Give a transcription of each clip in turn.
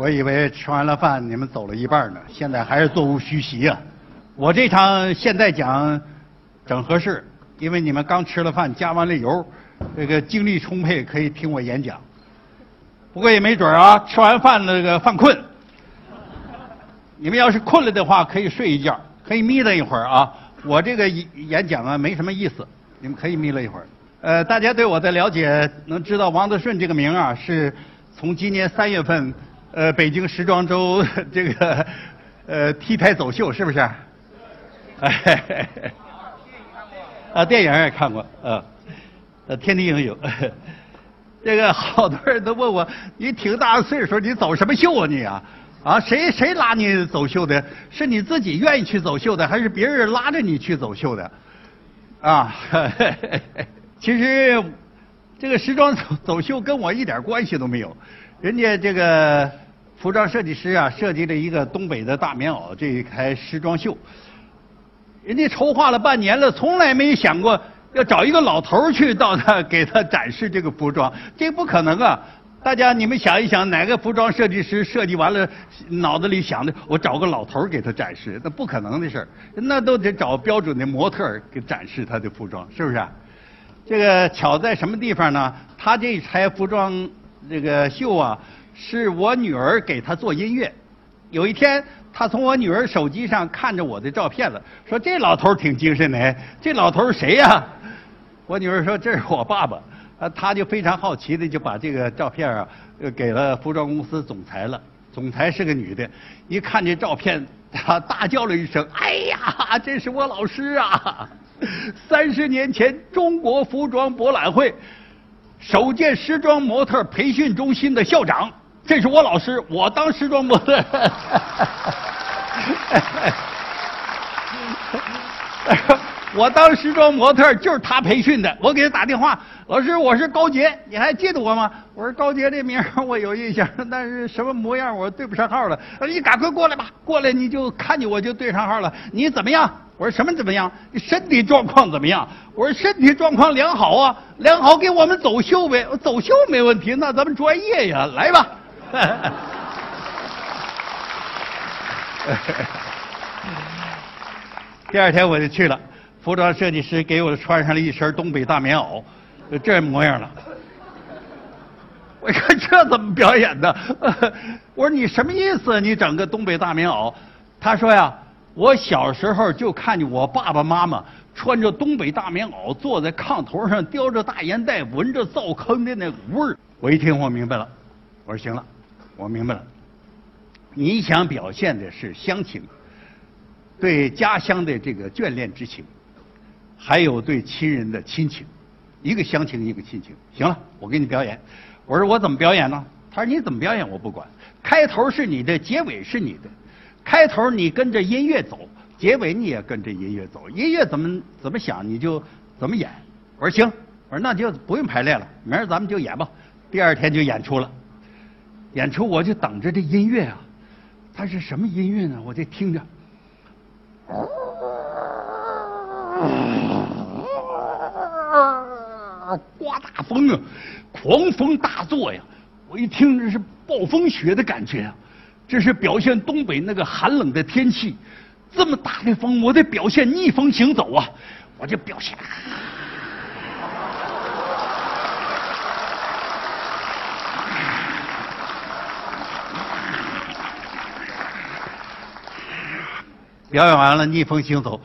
我以为吃完了饭你们走了一半呢，现在还是座无虚席啊！我这场现在讲整合适，因为你们刚吃了饭，加完了油，这个精力充沛，可以听我演讲。不过也没准啊，吃完饭那个犯困。你们要是困了的话，可以睡一觉，可以眯了一会儿啊。我这个演讲啊，没什么意思，你们可以眯了一会儿。呃，大家对我的了解，能知道王德顺这个名啊，是从今年三月份。呃，北京时装周 这个呃 T 台走秀是不是？哎，啊，电影也看过，啊，呃，天地英雄。这个好多人都问我，你挺大岁数，你走什么秀啊你啊？啊，谁谁拉你走秀的？是你自己愿意去走秀的，还是别人拉着你去走秀的？啊，其实这个时装走走秀跟我一点关系都没有。人家这个服装设计师啊，设计了一个东北的大棉袄这一台时装秀，人家筹划了半年了，从来没想过要找一个老头去到那给他展示这个服装，这不可能啊！大家你们想一想，哪个服装设计师设计完了，脑子里想的我找个老头给他展示，那不可能的事儿，那都得找标准的模特给展示他的服装，是不是？这个巧在什么地方呢？他这一台服装。这个秀啊，是我女儿给他做音乐。有一天，他从我女儿手机上看着我的照片了，说这老头挺精神的。这老头谁呀？我女儿说这是我爸爸。啊，他就非常好奇的就把这个照片啊，给了服装公司总裁了。总裁是个女的，一看这照片，她大叫了一声：“哎呀，这是我老师啊！三十年前中国服装博览会。”首届时装模特培训中心的校长，这是我老师，我当时装模特。我当时装模特就是他培训的，我给他打电话，老师，我是高杰，你还记得我吗？我说高杰这名我有印象，但是什么模样我对不上号了。你赶快过来吧，过来你就看见我就对上号了。你怎么样？我说什么怎么样？你身体状况怎么样？我说身体状况良好啊，良好，给我们走秀呗。走秀没问题，那咱们专业呀，来吧。第二天我就去了，服装设计师给我穿上了一身东北大棉袄，这模样了。我说这怎么表演的？我说你什么意思？你整个东北大棉袄？他说呀。我小时候就看见我爸爸妈妈穿着东北大棉袄，坐在炕头上叼着大烟袋，闻着灶坑的那股味儿。我一听，我明白了。我说行了，我明白了。你想表现的是乡情，对家乡的这个眷恋之情，还有对亲人的亲情，一个乡情，一个亲情。行了，我给你表演。我说我怎么表演呢？他说你怎么表演我不管，开头是你的，结尾是你的。开头你跟着音乐走，结尾你也跟着音乐走。音乐怎么怎么想你就怎么演。我说行，我说那就不用排练了，明儿咱们就演吧。第二天就演出了，演出我就等着这音乐啊，它是什么音乐呢？我就听着，刮大风啊，狂风大作呀！我一听这是暴风雪的感觉啊。这是表现东北那个寒冷的天气，这么大的风，我得表现逆风行走啊！我就表现，表演完了逆风行走，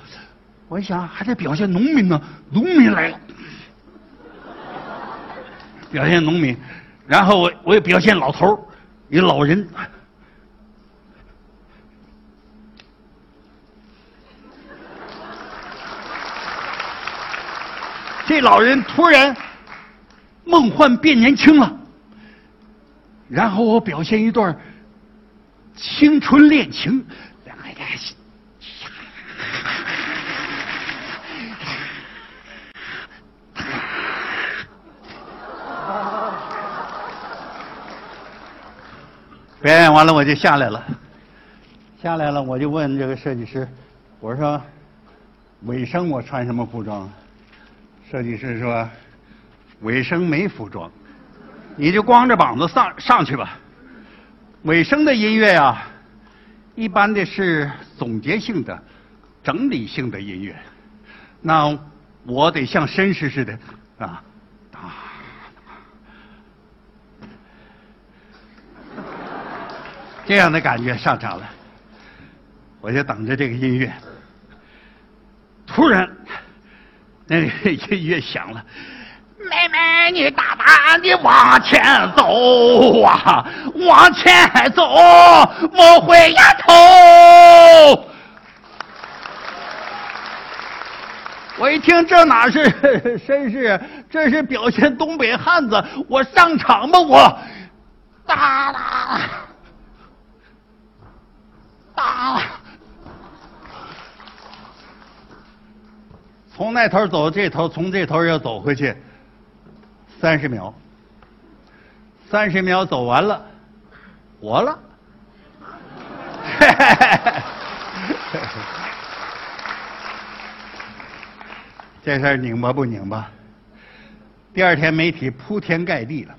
我一想还得表现农民呢，农民来了，表现农民，然后我我也表现老头一老人。这老人突然梦幻变年轻了，然后我表现一段青春恋情，两个人表演完了我就下来了，下来了我就问这个设计师，我说尾声我穿什么服装？设计师说：“尾声没服装，你就光着膀子上上去吧。”尾声的音乐啊，一般的是总结性的、整理性的音乐。那我得像绅士似的啊，啊，这样的感觉上场了。我就等着这个音乐。突然，那个音乐响了。妹妹，你大胆地往前走啊，往前走，莫回呀头。我一听，这哪是绅士，这是表现东北汉子。我上场吧，我哒哒哒，从那头走这头，从这头又走回去。三十秒，三十秒走完了，活了。这事儿拧巴不拧巴？第二天媒体铺天盖地了，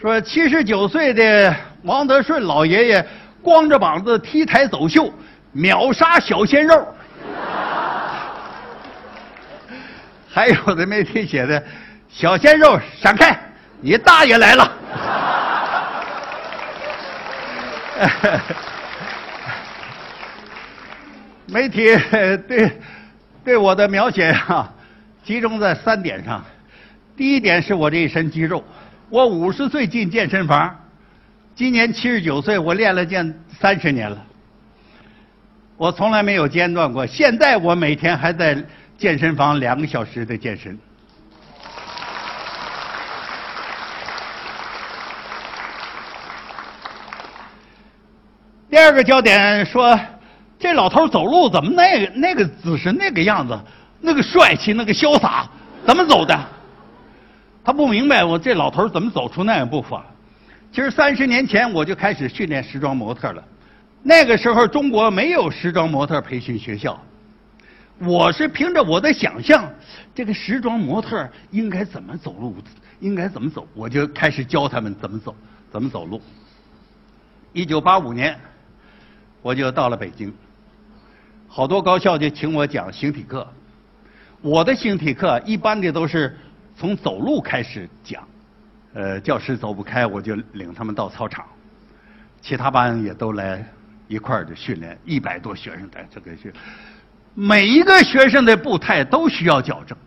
说七十九岁的王德顺老爷爷光着膀子 T 台走秀，秒杀小鲜肉。还有的媒体写的。小鲜肉，闪开！你大爷来了！媒体对对我的描写啊，集中在三点上。第一点是我这一身肌肉。我五十岁进健身房，今年七十九岁，我练了健三十年了。我从来没有间断过。现在我每天还在健身房两个小时的健身。第二个焦点说，这老头走路怎么那个那个姿势那个样子，那个帅气那个潇洒，怎么走的？他不明白我这老头怎么走出那样步伐。其实三十年前我就开始训练时装模特了，那个时候中国没有时装模特培训学校，我是凭着我的想象，这个时装模特应该怎么走路，应该怎么走，我就开始教他们怎么走，怎么走路。一九八五年。我就到了北京，好多高校就请我讲形体课。我的形体课一般的都是从走路开始讲，呃，教室走不开，我就领他们到操场。其他班也都来一块儿的训练，一百多学生在这个训，每一个学生的步态都需要矫正，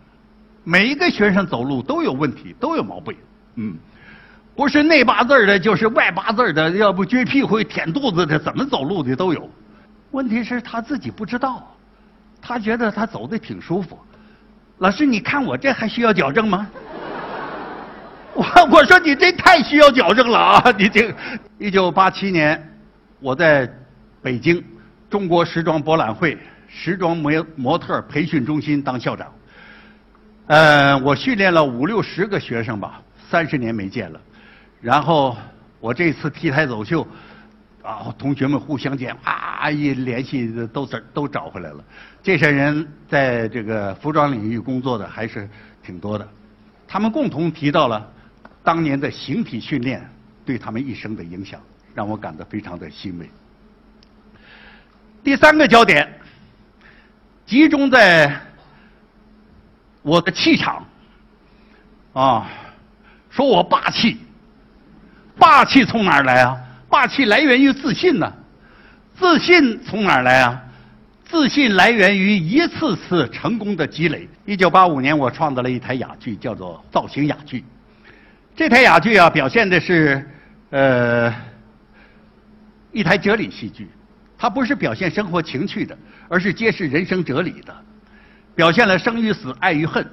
每一个学生走路都有问题，都有毛病，嗯。不是内八字的，就是外八字的，要不撅屁股、舔肚子的，怎么走路的都有。问题是他自己不知道，他觉得他走的挺舒服。老师，你看我这还需要矫正吗？我 我说你这太需要矫正了啊！你这，一九八七年，我在北京中国时装博览会时装模模特培训中心当校长。呃，我训练了五六十个学生吧，三十年没见了。然后我这次 T 台走秀，啊，同学们互相见啊一联系都找都找回来了。这些人在这个服装领域工作的还是挺多的，他们共同提到了当年的形体训练对他们一生的影响，让我感到非常的欣慰。第三个焦点集中在我的气场，啊，说我霸气。霸气从哪儿来啊？霸气来源于自信呢。自信从哪儿来啊？自信来源于一次次成功的积累。一九八五年，我创造了一台哑剧，叫做造型哑剧。这台哑剧啊，表现的是呃一台哲理戏剧。它不是表现生活情趣的，而是揭示人生哲理的，表现了生与死、爱与恨、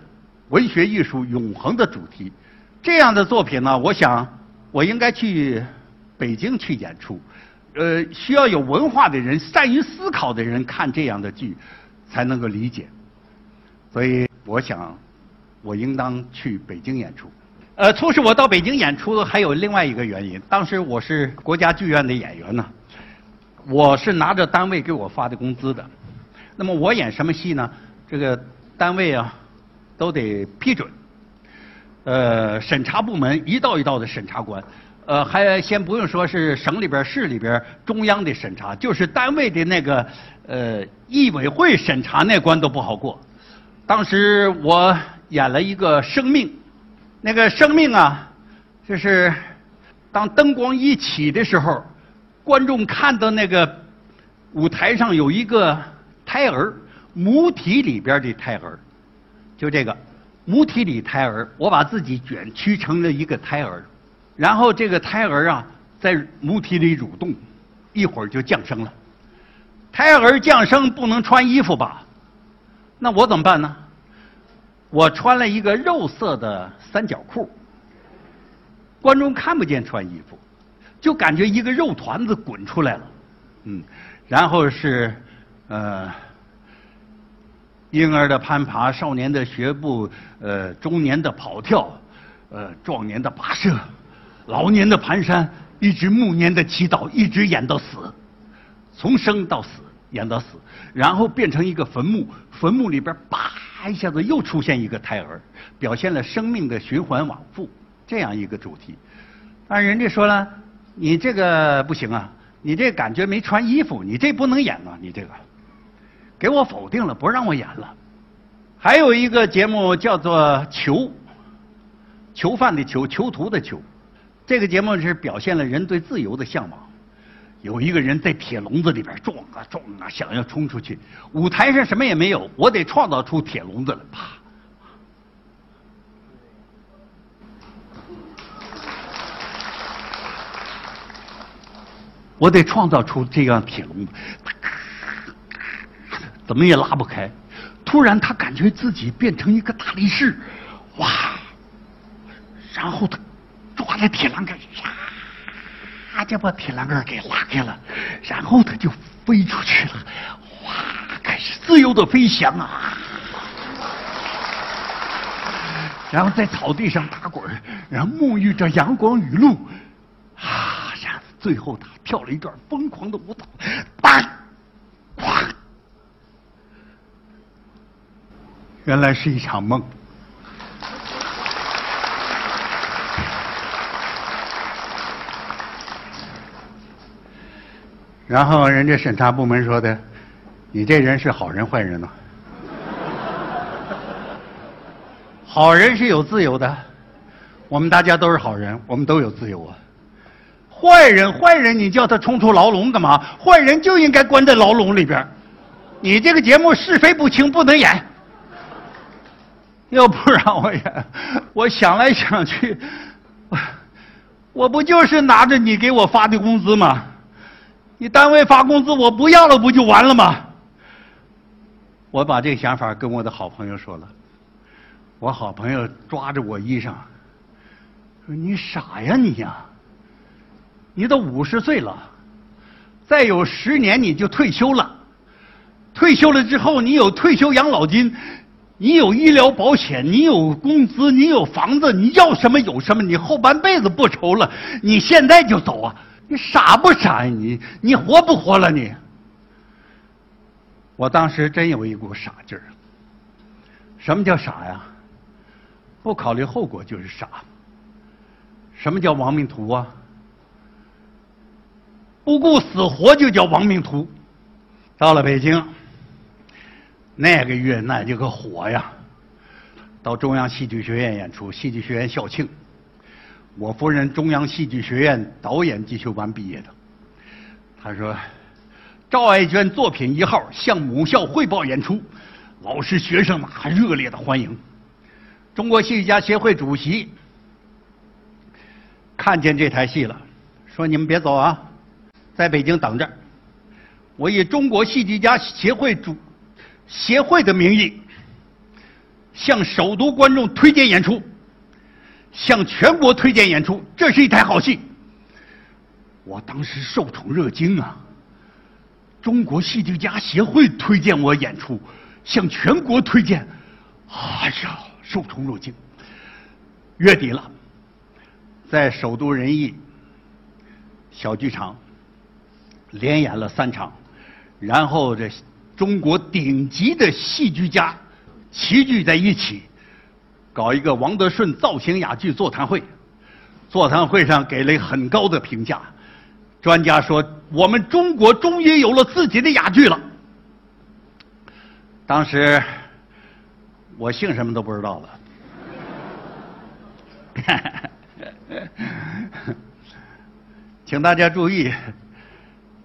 文学艺术永恒的主题。这样的作品呢，我想。我应该去北京去演出，呃，需要有文化的人、善于思考的人看这样的剧，才能够理解。所以，我想，我应当去北京演出。呃，促使我到北京演出的还有另外一个原因，当时我是国家剧院的演员呢，我是拿着单位给我发的工资的。那么我演什么戏呢？这个单位啊，都得批准。呃，审查部门一道一道的审查官，呃，还先不用说是省里边、市里边、中央的审查，就是单位的那个呃艺委会审查那关都不好过。当时我演了一个生命，那个生命啊，就是当灯光一起的时候，观众看到那个舞台上有一个胎儿，母体里边的胎儿，就这个母体里胎儿，我把自己卷曲成了一个胎儿。然后这个胎儿啊，在母体里蠕动，一会儿就降生了。胎儿降生不能穿衣服吧？那我怎么办呢？我穿了一个肉色的三角裤，观众看不见穿衣服，就感觉一个肉团子滚出来了。嗯，然后是呃，婴儿的攀爬，少年的学步，呃，中年的跑跳，呃，壮年的跋涉。老年的蹒跚，一直暮年的祈祷，一直演到死，从生到死演到死，然后变成一个坟墓，坟墓里边叭一下子又出现一个胎儿，表现了生命的循环往复这样一个主题。但人家说了，你这个不行啊，你这感觉没穿衣服，你这不能演啊，你这个给我否定了，不让我演了。还有一个节目叫做《囚》，囚犯的囚，囚徒的囚。这个节目是表现了人对自由的向往。有一个人在铁笼子里边撞啊撞啊，想要冲出去。舞台上什么也没有，我得创造出铁笼子来，啪！我得创造出这样铁笼子，怎么也拉不开。突然，他感觉自己变成一个大力士，哇！然后他。抓在铁栏杆，唰就把铁栏杆给拉开了，然后他就飞出去了，哇，开始自由的飞翔啊！然后在草地上打滚，然后沐浴着阳光雨露，啊，然后最后他跳了一段疯狂的舞蹈，当，哐，原来是一场梦。然后人家审查部门说的：“你这人是好人坏人呢？好人是有自由的，我们大家都是好人，我们都有自由啊。坏人，坏人，你叫他冲出牢笼干嘛？坏人就应该关在牢笼里边。你这个节目是非不清，不能演。又不让我演，我想来想去，我不就是拿着你给我发的工资吗？”你单位发工资我不要了，不就完了吗？我把这想法跟我的好朋友说了，我好朋友抓着我衣裳说：“你傻呀你呀！你都五十岁了，再有十年你就退休了。退休了之后，你有退休养老金，你有医疗保险，你有工资，你有房子，你要什么有什么，你后半辈子不愁了。你现在就走啊！”你傻不傻呀？你你活不活了你？我当时真有一股傻劲儿。什么叫傻呀？不考虑后果就是傻。什么叫亡命徒啊？不顾死活就叫亡命徒。到了北京，那个月那就个火呀！到中央戏剧学院演出，戏剧学院校庆。我夫人中央戏剧学院导演进修班毕业的，他说：“赵爱娟作品一号向母校汇报演出，老师学生们还热烈的欢迎。”中国戏剧家协会主席看见这台戏了，说：“你们别走啊，在北京等着，我以中国戏剧家协会主协会的名义向首都观众推荐演出。”向全国推荐演出，这是一台好戏。我当时受宠若惊啊！中国戏剧家协会推荐我演出，向全国推荐，哎呀，受宠若惊。月底了，在首都人艺小剧场连演了三场，然后这中国顶级的戏剧家齐聚在一起。搞一个王德顺造型哑剧座谈会，座谈会上给了很高的评价。专家说，我们中国终于有了自己的哑剧了。当时我姓什么都不知道了。请大家注意，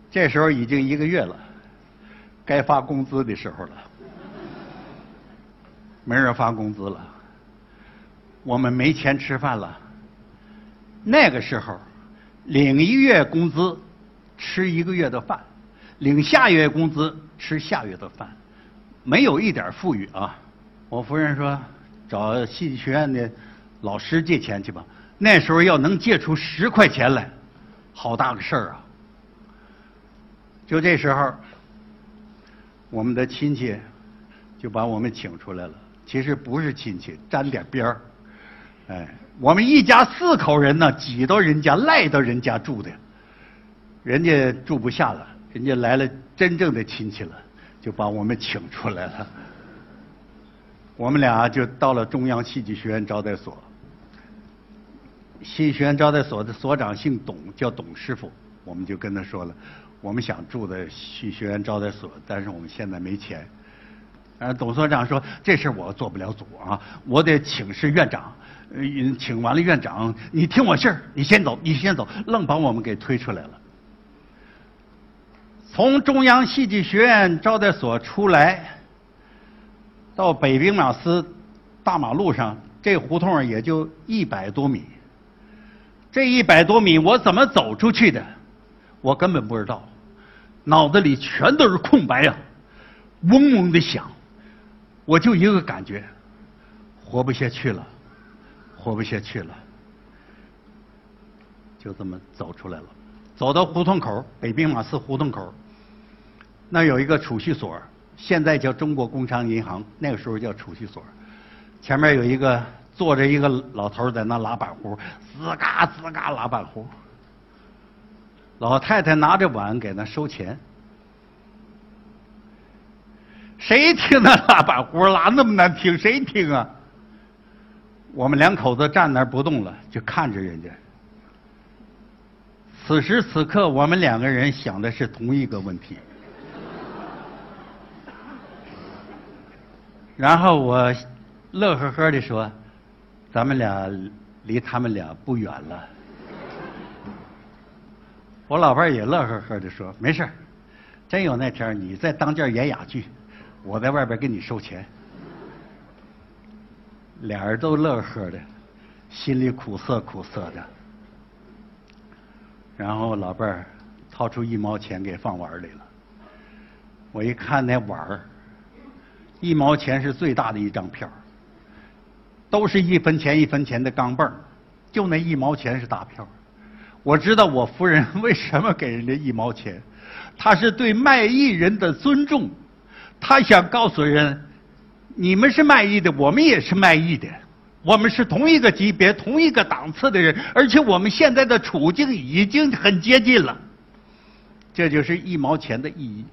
这时候已经一个月了，该发工资的时候了，没人发工资了，我们没钱吃饭了。那个时候，领一月工资，吃一个月的饭；领下月工资，吃下月的饭，没有一点富裕啊！我夫人说：“找戏剧学院的老师借钱去吧。”那时候要能借出十块钱来，好大个事儿啊！就这时候，我们的亲戚就把我们请出来了。其实不是亲戚，沾点边儿。哎，我们一家四口人呢，挤到人家、赖到人家住的，人家住不下了，人家来了真正的亲戚了，就把我们请出来了。我们俩就到了中央戏剧学院招待所。戏剧学院招待所的所长姓董，叫董师傅。我们就跟他说了，我们想住在戏剧学院招待所，但是我们现在没钱。呃，董所长说这事我做不了主啊，我得请示院长。呃，请完了院长，你听我信儿，你先走，你先走，愣把我们给推出来了。从中央戏剧学院招待所出来，到北兵马司大马路上，这胡同也就一百多米。这一百多米，我怎么走出去的？我根本不知道，脑子里全都是空白呀，嗡嗡的响。我就一个感觉，活不下去了，活不下去了，就这么走出来了。走到胡同口，北兵马司胡同口，那有一个储蓄所，现在叫中国工商银行，那个时候叫储蓄所。前面有一个。坐着一个老头在那拉板胡，吱嘎吱嘎拉板胡。老太太拿着碗给那收钱。谁听那拉板胡拉那么难听？谁听啊？我们两口子站那儿不动了，就看着人家。此时此刻，我们两个人想的是同一个问题。然后我乐呵呵的说。咱们俩离他们俩不远了。我老伴儿也乐呵呵的说：“没事真有那天你在当间演哑剧，我在外边给你收钱。”俩人都乐呵的，心里苦涩苦涩的。然后老伴儿掏出一毛钱给放碗里了。我一看那碗儿，一毛钱是最大的一张票。都是一分钱一分钱的钢镚儿，就那一毛钱是大票。我知道我夫人为什么给人家一毛钱，她是对卖艺人的尊重，她想告诉人，你们是卖艺的，我们也是卖艺的，我们是同一个级别、同一个档次的人，而且我们现在的处境已经很接近了。这就是一毛钱的意义。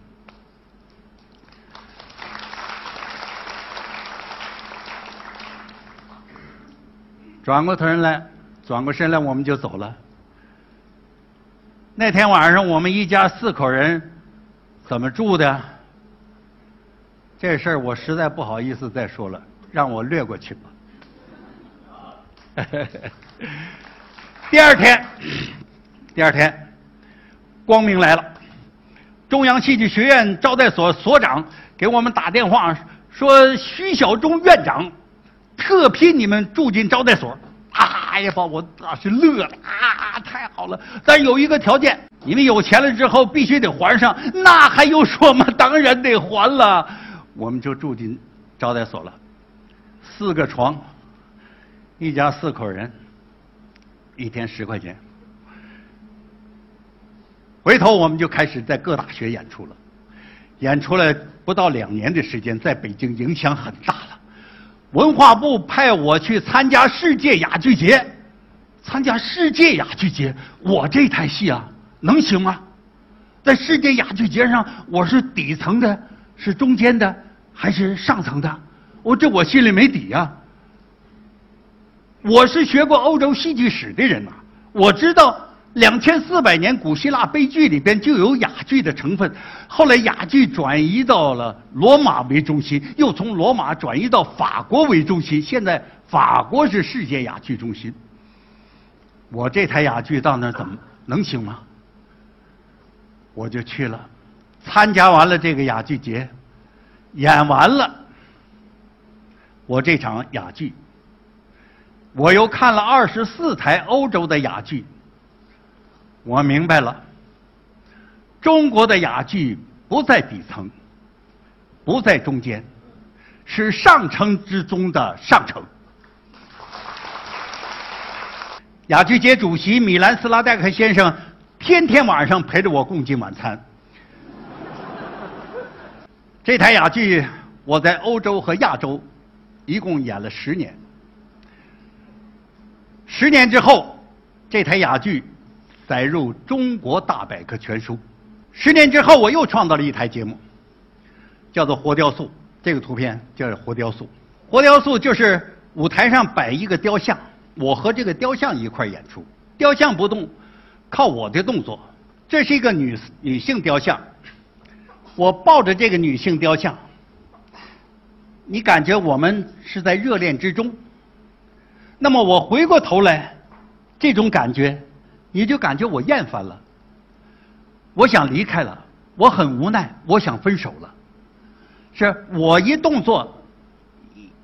转过头来，转过身来，我们就走了。那天晚上，我们一家四口人怎么住的？这事儿我实在不好意思再说了，让我略过去吧。第二天，第二天，光明来了。中央戏剧学院招待所所长给我们打电话说：“徐晓中院长。”特批你们住进招待所，哎呀，把我那是乐的啊！太好了，但有一个条件，你们有钱了之后必须得还上。那还用说吗？当然得还了。我们就住进招待所了，四个床，一家四口人，一天十块钱。回头我们就开始在各大学演出了，演出了不到两年的时间，在北京影响很大了。文化部派我去参加世界哑剧节，参加世界哑剧节，我这台戏啊，能行吗？在世界哑剧节上，我是底层的，是中间的，还是上层的？我这我心里没底呀。我是学过欧洲戏剧史的人呐，我知道两千四百年古希腊悲剧里边就有哑剧的成分，后来哑剧转移到了罗马为中心，又从罗马转移到法国为中心，现在法国是世界哑剧中心。我这台哑剧到那儿怎么能行吗？我就去了，参加完了这个哑剧节，演完了我这场哑剧，我又看了二十四台欧洲的哑剧，我明白了，中国的哑剧不在底层，不在中间，是上乘之中的上乘。哑剧节主席米兰斯拉代克先生天天晚上陪着我共进晚餐。这台哑剧我在欧洲和亚洲一共演了十年。十年之后，这台哑剧载入《中国大百科全书》。十年之后，我又创造了一台节目，叫做《活雕塑》。这个图片叫《活雕塑》。活雕塑就是舞台上摆一个雕像。我和这个雕像一块演出，雕像不动，靠我的动作。这是一个女女性雕像，我抱着这个女性雕像，你感觉我们是在热恋之中。那么我回过头来，这种感觉，你就感觉我厌烦了，我想离开了，我很无奈，我想分手了。是我一动作，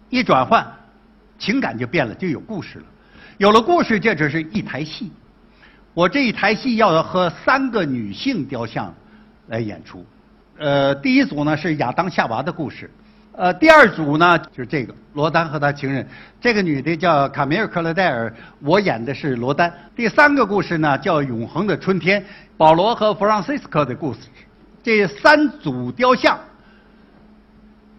一转换，情感就变了，就有故事了。有了故事，这只是一台戏。我这一台戏要和三个女性雕像来演出。呃，第一组呢是亚当夏娃的故事，呃，第二组呢就是这个罗丹和他情人，这个女的叫卡米尔·克勒戴尔，我演的是罗丹。第三个故事呢叫永恒的春天，保罗和弗朗西斯科的故事。这三组雕像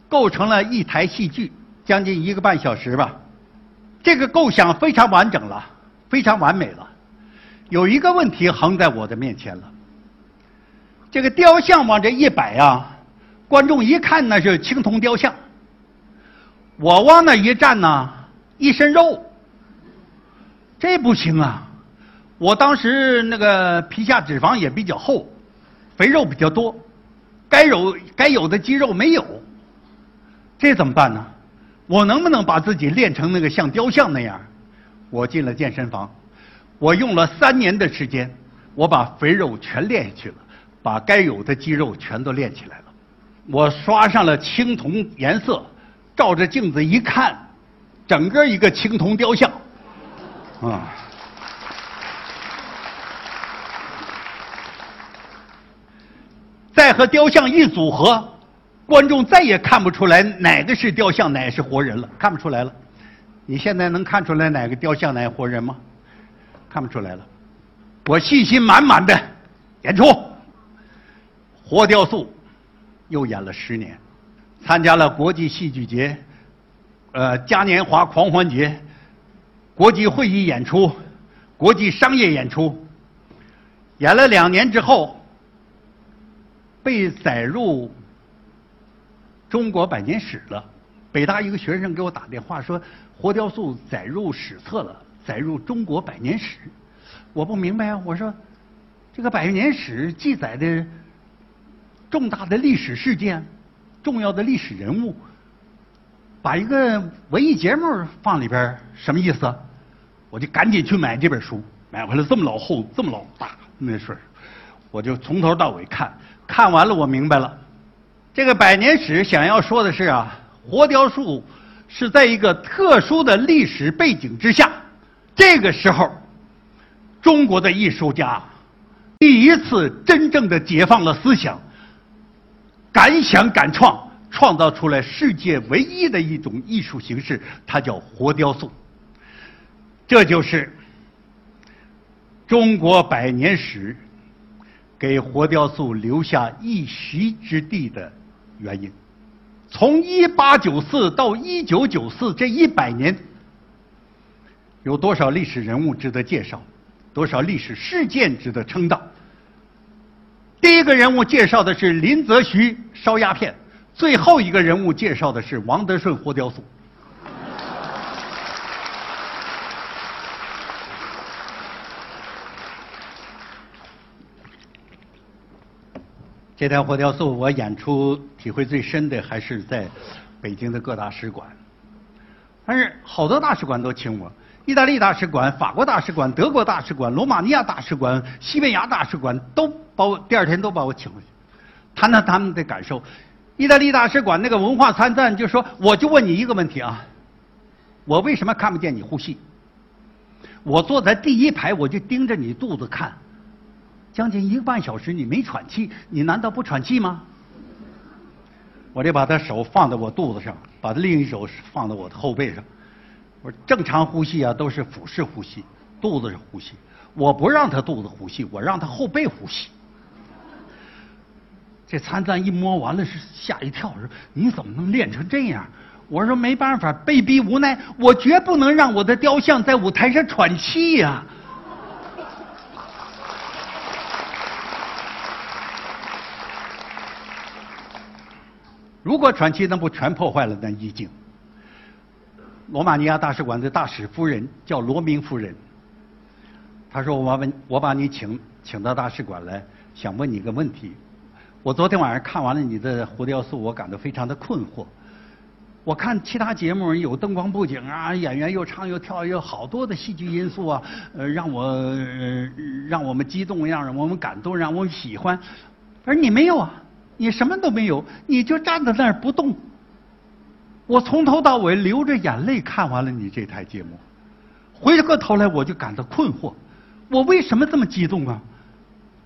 构成了一台戏剧，将近一个半小时吧。这个构想非常完整了，非常完美了。有一个问题横在我的面前了。这个雕像往这一摆啊，观众一看那是青铜雕像。我往那一站呢，一身肉，这不行啊！我当时那个皮下脂肪也比较厚，肥肉比较多，该有该有的肌肉没有，这怎么办呢？我能不能把自己练成那个像雕像那样？我进了健身房，我用了三年的时间，我把肥肉全练下去了，把该有的肌肉全都练起来了。我刷上了青铜颜色，照着镜子一看，整个一个青铜雕像，啊！再和雕像一组合。观众再也看不出来哪个是雕像，哪个是活人了，看不出来了。你现在能看出来哪个雕像，哪个活人吗？看不出来了。我信心满满的演出，活雕塑又演了十年，参加了国际戏剧节、呃嘉年华狂欢节、国际会议演出、国际商业演出，演了两年之后，被载入。中国百年史了，北大一个学生给我打电话说，活雕塑载入史册了，载入中国百年史。我不明白啊，我说，这个百年史记载的重大的历史事件、重要的历史人物，把一个文艺节目放里边，什么意思？我就赶紧去买这本书，买回来这么老厚、这么老大那事儿，我就从头到尾看，看完了我明白了。这个百年史想要说的是啊，活雕塑是在一个特殊的历史背景之下，这个时候，中国的艺术家第一次真正的解放了思想，敢想敢创，创造出来世界唯一的一种艺术形式，它叫活雕塑。这就是中国百年史给活雕塑留下一席之地的。原因，从一八九四到一九九四这一百年，有多少历史人物值得介绍？多少历史事件值得称道？第一个人物介绍的是林则徐烧鸦片最后一个人物介绍的是王德顺活雕塑。这台活雕塑我演出体会最深的还是在北京的各大使馆。但是好多大使馆都请我意大利大使馆法国大使馆德国大使馆罗马尼亚大使馆西班牙大使馆都把我第二天都把我请回去，谈谈他们的感受。意大利大使馆那个文化参赞就说：“我就问你一个问题啊，我为什么看不见你呼吸？我坐在第一排，我就盯着你肚子看，将近一个半小时你没喘气，你难道不喘气吗？”我就把他手放在我肚子上，把他另一手放在我的后背上。我说：“正常呼吸啊，都是腹式呼吸，肚子是呼吸。我不让他肚子呼吸，我让他后背呼吸。”这参赞一摸完了是吓一跳，说：“你怎么能练成这样？”我说：“没办法，被逼无奈，我绝不能让我的雕像在舞台上喘气呀。”如果喘气，那不全破坏了那意境？罗马尼亚大使馆的大使夫人叫罗明夫人，她说：“我问，我把你请请到大使馆来，想问你个问题。我昨天晚上看完了你的活雕塑，我感到非常的困惑。我看其他节目有灯光布景啊，演员又唱又跳，有好多的戏剧因素啊，呃，让我让我们激动，让我们感动，让我们喜欢。而你没有啊。”你什么都没有，你就站在那儿不动。我从头到尾流着眼泪看完了你这台节目，回过头来我就感到困惑，我为什么这么激动啊？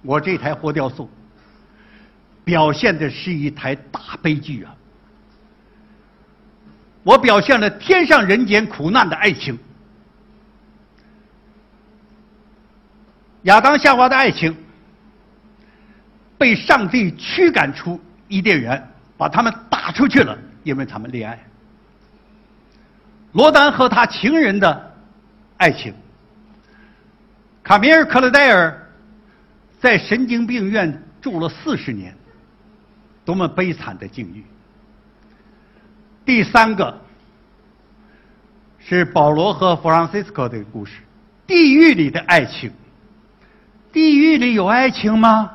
我这台活雕塑表现的是一台大悲剧啊！我表现了天上人间苦难的爱情，亚当夏娃的爱情。被上帝驱赶出伊甸园，把他们打出去了，因为他们恋爱。罗丹和他情人的爱情，卡米尔·克勒戴尔在神经病院住了四十年，多么悲惨的境遇！第三个是保罗和弗朗西斯科的故事，地狱里的爱情。地狱里有爱情吗？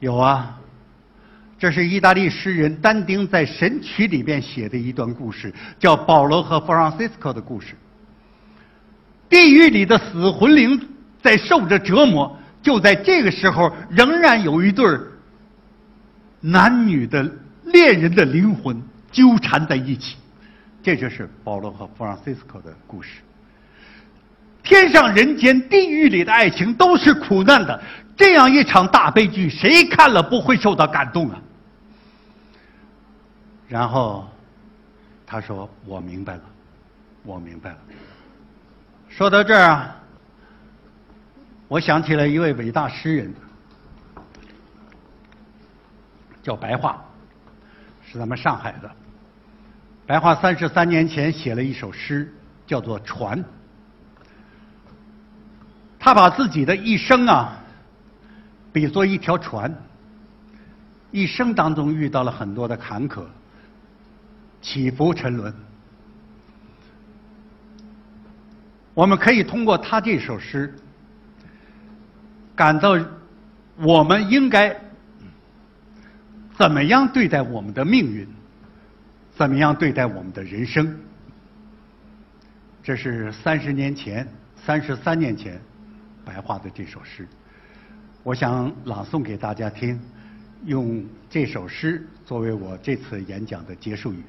有啊，这是意大利诗人但丁在《神曲》里边写的一段故事，叫保罗和弗朗西斯科的故事。地狱里的死魂灵在受着折磨，就在这个时候，仍然有一对男女的恋人的灵魂纠缠在一起，这就是保罗和弗朗西斯科的故事。天上人间、地狱里的爱情都是苦难的。这样一场大悲剧，谁看了不会受到感动啊？然后他说：“我明白了，我明白了。”说到这儿啊，我想起了一位伟大诗人，叫白桦，是咱们上海的。白桦三十三年前写了一首诗，叫做《船》。他把自己的一生啊。比作一条船，一生当中遇到了很多的坎坷、起伏、沉沦。我们可以通过他这首诗，感到我们应该怎么样对待我们的命运，怎么样对待我们的人生。这是三十年前、三十三年前白话的这首诗。我想朗诵给大家听，用这首诗作为我这次演讲的结束语。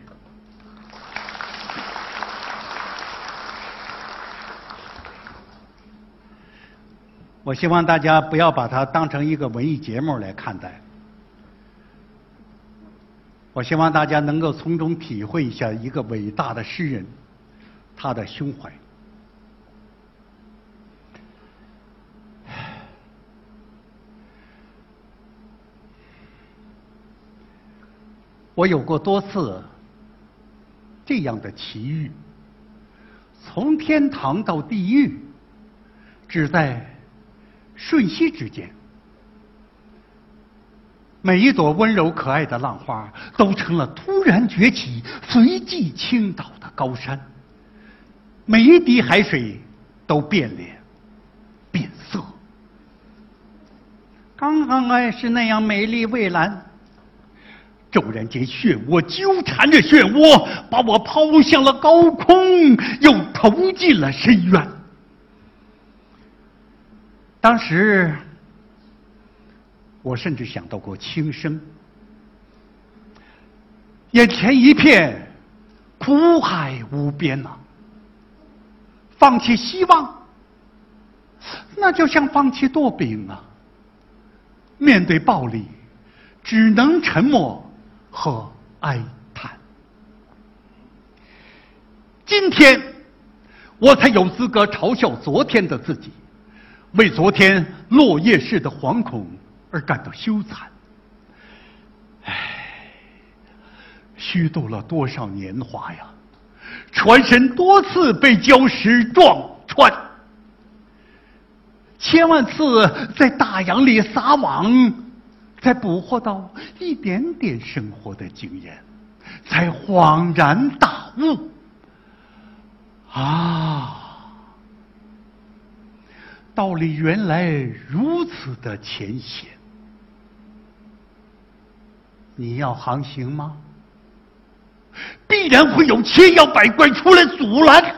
我希望大家不要把它当成一个文艺节目来看待。我希望大家能够从中体会一下一个伟大的诗人他的胸怀。我有过多次这样的奇遇，从天堂到地狱，只在瞬息之间。每一朵温柔可爱的浪花，都成了突然崛起、随即倾倒的高山；每一滴海水，都变脸、变色。刚刚爱是那样美丽蔚蓝，骤然间漩涡纠缠着漩涡，把我抛向了高空，又投进了深渊。当时，我甚至想到过轻生，眼前一片苦海无边呐，放弃希望。那就像放弃剁饼啊！面对暴力，只能沉默和哀叹。今天，我才有资格嘲笑昨天的自己，为昨天落叶式的惶恐而感到羞惭。唉，虚度了多少年华呀！船身多次被礁石撞穿。千万次在大洋里撒网，才捕获到一点点生活的经验，才恍然大悟。啊，道理原来如此的浅显。你要航行吗？必然会有千妖百怪出来阻拦。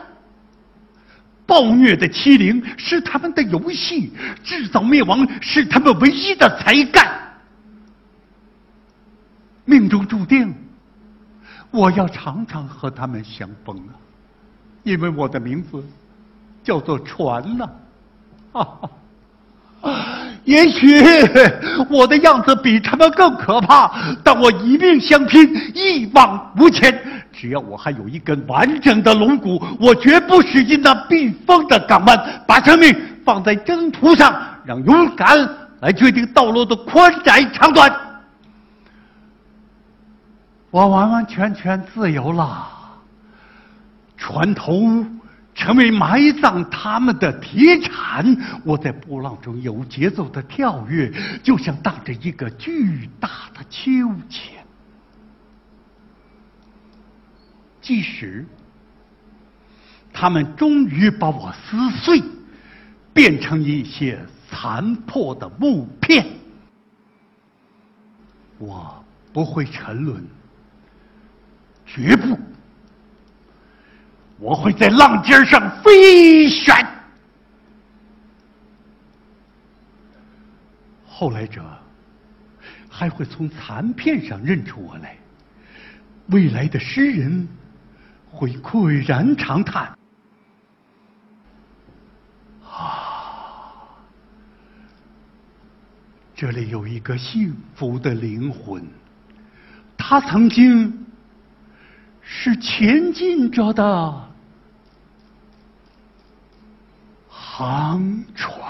暴虐的欺凌是他们的游戏，制造灭亡是他们唯一的才干。命中注定，我要常常和他们相逢啊，因为我的名字叫做船呐。也许我的样子比他们更可怕，但我一命相拼，一往无前。只要我还有一根完整的龙骨，我绝不驶进那避风的港湾，把生命放在征途上，让勇敢来决定道路的宽窄长短。我完完全全自由了，船头成为埋葬他们的铁铲，我在波浪中有节奏的跳跃，就像荡着一个巨大的秋千。即使他们终于把我撕碎，变成一些残破的木片，我不会沉沦，绝不，我会在浪尖上飞旋。后来者还会从残片上认出我来，未来的诗人。会喟然长叹，啊！这里有一个幸福的灵魂，他曾经是前进着的航船。